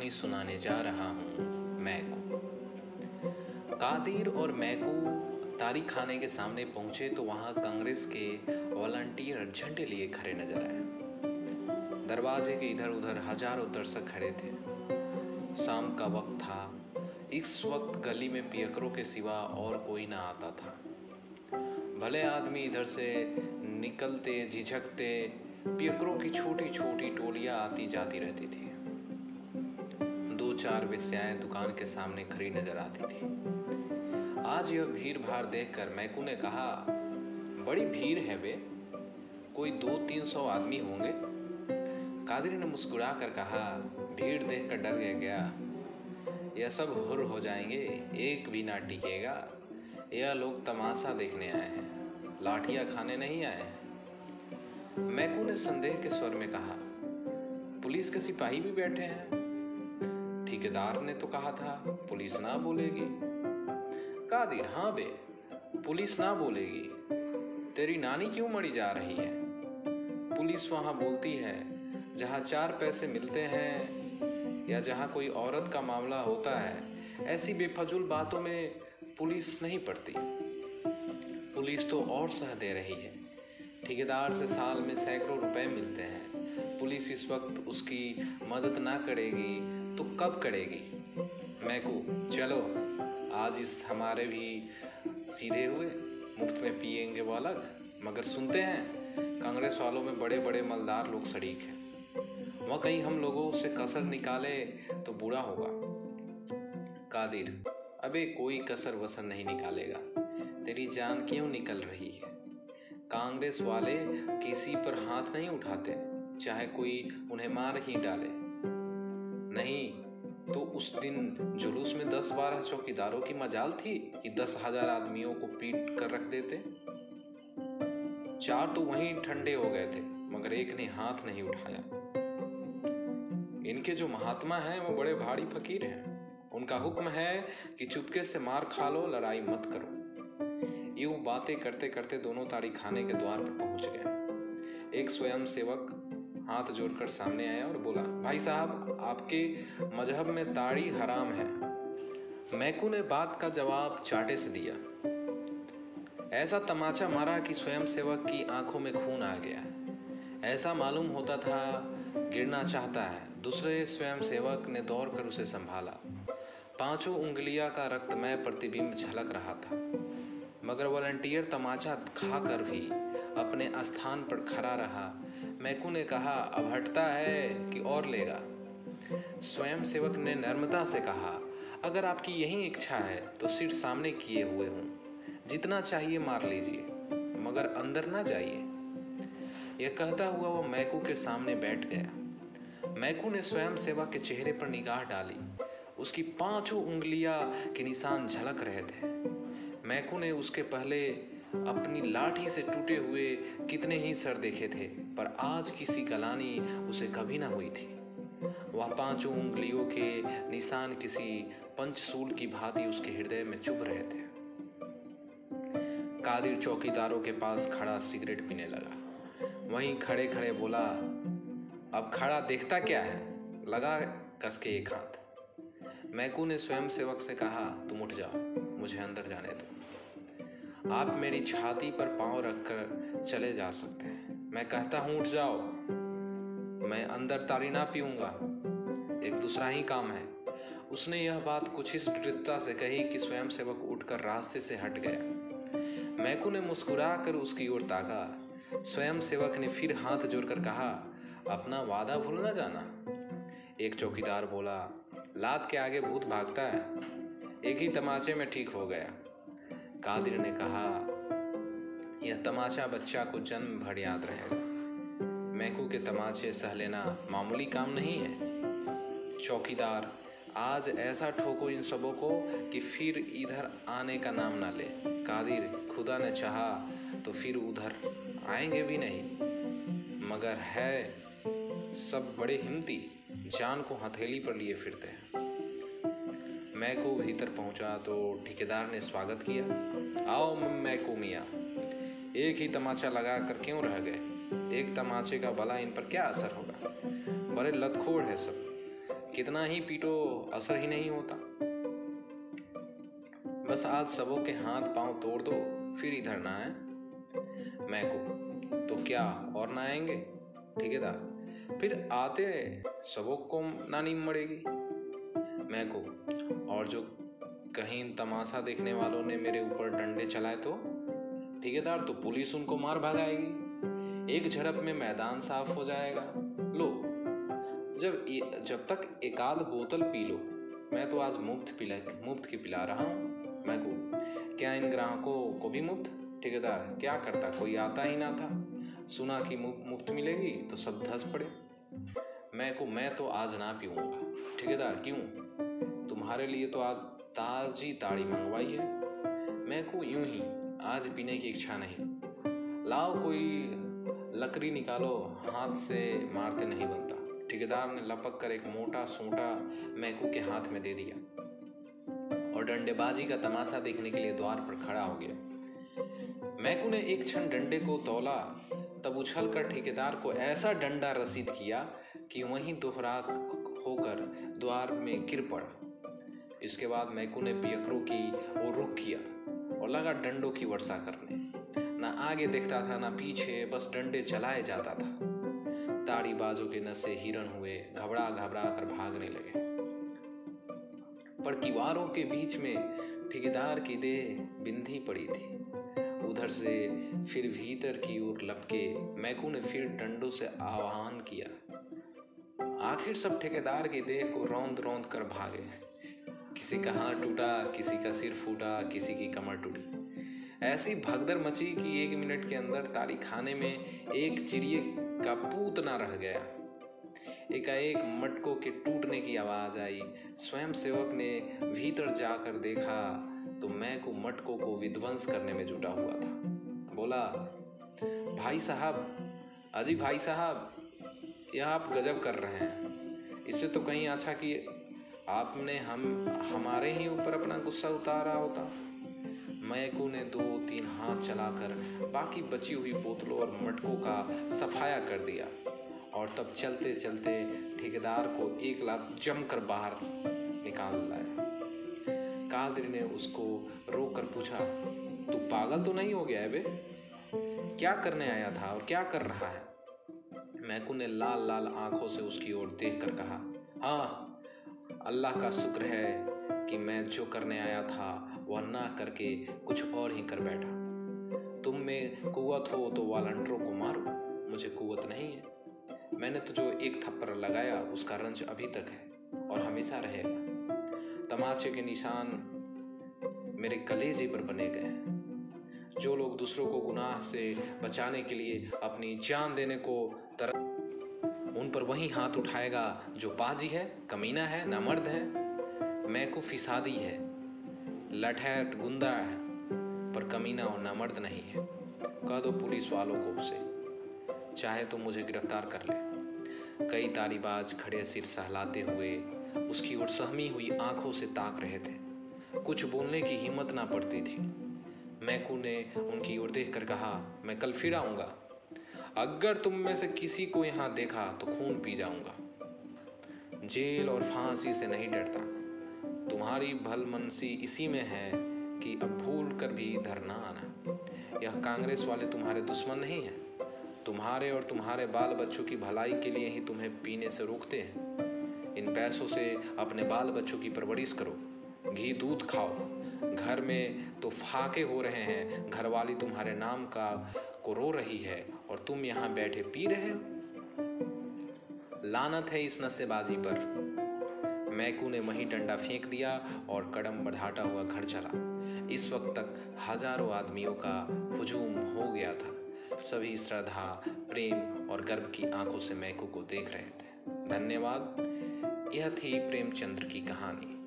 कहानी सुनाने जा रहा हूँ मैकू कादिर और मैकू तारी खाने के सामने पहुँचे तो वहाँ कांग्रेस के वॉलंटियर झंडे लिए खड़े नज़र आए। दरवाजे के इधर उधर हज़ारों दर्शक खड़े थे। शाम का वक्त था। इस वक्त गली में पियकरों के सिवा और कोई ना आता था। भले आदमी इधर से निकलते, झिझकते, पियकरों की छोटी छोटी टोलियाँ आती जाती रहती थी। दो चार विस्याएँ दुकान के सामने खड़ी नज़र आती थी। आज यह भीड़ भाड़ देखकर मैकू ने कहा, बड़ी भीड़ है वे। कोई दो तीन सौ आदमी होंगे? कादरी ने मुस्कुरा कर कहा, भीड़ देखकर डर गया क्या? यह सब हुर हो जाएँगे, एक भी ना टिकेगा। यह लोग तमाशा देखने आए हैं। लाठियाँ खाने नहीं आए मैकू ने संदेह के स्वर में कहा, पुलिस के सिपाही भी बैठे हैं। ठेकेदार ने तो कहा था, पुलिस ना बोलेगी। कादिर हाँ बे, पुलिस ना बोलेगी। तेरी नानी क्यों मरी जा रही है? पुलिस वहाँ बोलती है, जहाँ चार पैसे मिलते हैं या जहाँ कोई औरत का मामला होता है, ऐसी बेफजूल बातों में पुलिस नहीं पड़ती। पुलिस तो और सह दे रही है। ठेकेदार से साल में सैकड़ों रुपए मिलते हैं। पुलिस इस वक्त उसकी मदद ना करेगी तो कब करेगी? मैकू, चलो, आज इस हमारे भी सीधे हुए, मुफ़्त में पिएँगे अलग, मगर सुनते हैं, कांग्रेस वालों में बड़े बड़े मलदार लोग शरीक हैं। वह कहीं हम लोगों से कसर निकाले तो बुरा होगा। कादिर, अबे कोई कसर वसर नहीं निकालेगा। तेरी जान क्यों निकल रही है? कांग्रेस वाले किसी पर हाथ नहीं उठाते, चाहे कोई उन्हें मार ही डाले। तो उस दिन जुलूस में दस बारह चौकीदारों की मजाल थी कि दस हज़ार आदमियों को पीट कर रख देते। चार तो वहीं ठंडे हो गए थे, मगर एक ने हाथ नहीं उठाया। इनके जो महात्मा हैं, वो बड़े भारी फकीर हैं। उनका हुक्म है कि चुपके से मार खा लो, लड़ाई मत करो। यूँ बातें करते करते दोनों तारी खाने के द्वार पर पहुँच गए। एक स्वयं सेवक हाथ जोड़कर सामने आया और बोला, भाई साहब, आपके मज़हब में ताड़ी हराम है। मैकू ने बात का जवाब चाटे से दिया। ऐसा तमाचा मारा कि स्वयं सेवक की आँखों में खून आ गया। ऐसा मालूम होता था, गिरना चाहता है। दूसरे स्वयं सेवक ने दौड़ कर उसे संभाला। पाँचों उंगलियाँ का रक्तमय प्रतिबिंब झलक रहा था। मगर वॉलंटियर तमाचा खाकर भी अपने स्थान पर खड़ा रहा मैकू ने कहा, अब हटता है कि और लेगा? स्वयं सेवक ने नर्मदा से कहा, अगर आपकी यही इच्छा है तो सिर सामने किए हुए हूँ। जितना चाहिए मार लीजिए, मगर अंदर ना जाइए। यह कहता हुआ वो मैकू के सामने बैठ गया। मैकू ने स्वयं सेवा के चेहरे पर निगाह डाली। उसकी पाँचों उंगलियाँ के निशान झलक रहे थे। मैकू ने उसके पहले अपनी लाठी से टूटे हुए कितने ही सर देखे थे, पर आज किसी गलानी उसे कभी ना हुई थी। वह पाँचों उंगलियों के निशान किसी पंचसूल की भांति उसके हृदय में चुभ रहे थे। कादिर चौकीदारों के पास खड़ा सिगरेट पीने लगा। वहीं खड़े खड़े बोला, अब खड़ा देखता क्या है? लगा कस के एक हाथ। मैकू ने स्वयं सेवक से कहा, तुम उठ जाओ, मुझे अंदर जाने दो। आप मेरी छाती पर पाँव रखकर चले जा सकते हैं। मैं कहता हूँ, उठ जाओ। मैं अंदर तारी ना पीऊँगा। एक दूसरा ही काम है। उसने यह बात कुछ इस दृढ़ता से कही कि स्वयं सेवक उठकर रास्ते से हट गया मैकू ने मुस्कुरा कर उसकी ओर ताका। स्वयं सेवक ने फिर हाथ जोड़कर कहा, अपना वादा भूल ना जाना। एक चौकीदार बोला लात के आगे भूत भागता है। एक ही तमाचे में ठीक हो गया। कादिर ने कहा, यह तमाचा बच्चा को जन्म भर याद रहेगा। मैकू के तमाचे सह लेना मामूली काम नहीं है। चौकीदार, आज ऐसा ठोको इन सबों को कि फिर इधर आने का नाम ना ले। कादिर, खुदा ने चाहा तो फिर उधर आएँगे भी नहीं। मगर है सब बड़े हिम्मती, जान को हथेली पर लिए फिरते हैं। मैं को भीतर पहुँचा तो ठेकेदार ने स्वागत किया। आओ मैं को मिया। एक ही तमाचा लगा कर क्यों रह गए? एक तमाचे का भला इन पर क्या असर होगा? बड़े लतखोड़ है सब। कितना ही पीटो, असर ही नहीं होता। बस आज सबों के हाथ पाँव तोड़ दो, फिर इधर ना आए। मैं को तो क्या और ना आएँगे? ठेकेदार, फिर आते सबों को ना नीम मरेगी। मैं को। और जो कहीं तमाशा देखने वालों ने मेरे ऊपर डंडे चलाए तो? ठेकेदार तो पुलिस उनको मार भगाएगी। एक झड़प में मैदान साफ़ हो जाएगा। लो, जब जब तक एकाध बोतल पी लो, मैं तो आज मुफ़्त पिला, मुफ़्त की पिला रहा हूँ। मैं को, क्या इन ग्राहकों को भी मुफ़्त? ठेकेदार, क्या करता? कोई आता ही ना था। सुना कि मुफ़्त मिलेगी तो सब धस पड़े। मैं को, मैं तो आज ना पीऊँगा। ठेकेदार, क्यों? तुम्हारे लिए तो आज ताजी ताड़ी मंगवाई है। मैं को यूँ ही आज पीने की इच्छा नहीं। लाओ कोई लकड़ी निकालो, हाथ से मारते नहीं बनता। ठेकेदार ने लपक कर एक मोटा सोटा मैकू के हाथ में दे दिया। और डंडेबाजी का तमाशा देखने के लिए द्वार पर खड़ा हो गया। मैकू ने एक क्षण डंडे को तोला, तब उछल कर ठेकेदार को ऐसा डंडा रसीद किया कि वहीं दोहरा होकर द्वार में गिर पड़ा। इसके बाद मैकू ने पियकरों की ओर रुख किया और लगा डंडों की वर्षा करने। ना आगे देखता था, ना पीछे, बस डंडे चलाए जाता था। ताड़ी बाजों के नशे हिरन हुए, घबरा घबरा कर भागने लगे। पर किवारों के बीच में ठेकेदार की देह बिंधी पड़ी थी। उधर से फिर भीतर की ओर लपके मैकू ने फिर डंडों से आह्वान किया। आखिर सब ठेकेदार की देह को रौंद रौंद कर भागे। किसी का हाथ टूटा, किसी का सिर फूटा, किसी की कमर टूटी। ऐसी भगदड़ मची कि एक मिनट के अंदर तारी खाने में एक चिड़िए का पूत ना रह गया। एकाएक मटकों के टूटने की आवाज़ आई। स्वयं सेवक ने भीतर जाकर देखा तो मैं को मटकों को विध्वंस करने में जुटा हुआ था। बोला, भाई साहब, अजी भाई साहब, यह आप गजब कर रहे हैं। इससे तो कहीं अच्छा कि आपने हम, हमारे ही ऊपर अपना गुस्सा उतारा होता। मैकू ने दो, तीन हाथ चलाकर बाकी बची हुई बोतलों और मटकों का सफाया कर दिया। और तब चलते चलते ठेकेदार को एक लाख जमकर बाहर निकाल लाया। कादरी ने उसको रोक कर पूछा, तू पागल तो नहीं हो गया है बे? क्या करने आया था और क्या कर रहा है? मैकू ने लाल लाल आँखों से उसकी ओर देख कर कहा हाँ अल्लाह का शुक्र है कि मैं जो करने आया था, वह ना करके कुछ और ही कर बैठा। तुम में कुत हो तो वॉलंटरों को मारो, मुझे कुत नहीं है। मैंने तो जो एक थप्पड़ लगाया, उसका रंज अभी तक है और हमेशा रहेगा। तमाचे के निशान मेरे कलेजे पर बने गए हैं। जो लोग दूसरों को गुनाह से बचाने के लिए अपनी जान देने को तरह उन पर वही हाथ उठाएगा, जो पाजी है, कमीना है, ना मर्द है मैं को फिसादी है लठैट गुंदा है, पर कमीना और नामर्द नहीं है। कह दो पुलिस वालों को उसे। चाहे तो मुझे गिरफ़्तार कर ले। कई तारीबाज खड़े सिर सहलाते हुए उसकी ओर सहमी हुई आँखों से ताक रहे थे। कुछ बोलने की हिम्मत ना पड़ती थी। मैकू ने उनकी ओर देख कर कहा, मैं कल फिर आऊँगा। अगर तुम में से किसी को यहाँ देखा तो खून पी जाऊँगा। जेल और फांसी से नहीं डरता। तुम्हारी भलमनसी इसी में है कि अब भूल कर भी इधर ना आना। यह कांग्रेस वाले तुम्हारे दुश्मन नहीं है। तुम्हारे और तुम्हारे बाल बच्चों की भलाई के लिए ही तुम्हें पीने से रोकते हैं। इन पैसों से अपने बाल बच्चों की परवरिश करो। घी दूध खाओ। घर में तो फाके हो रहे हैं। घरवाली तुम्हारे नाम का को रो रही है और तुम यहाँ बैठे पी रहे लानत है इस नशेबाजी पर। मैकू ने वही डंडा फेंक दिया और कदम बढ़ाता हुआ घर चला। इस वक्त तक हज़ारों आदमियों का हुजूम हो गया था। सभी श्रद्धा, प्रेम और गर्व की आँखों से मैकू को देख रहे थे। धन्यवाद। यह थी प्रेमचंद्र की कहानी।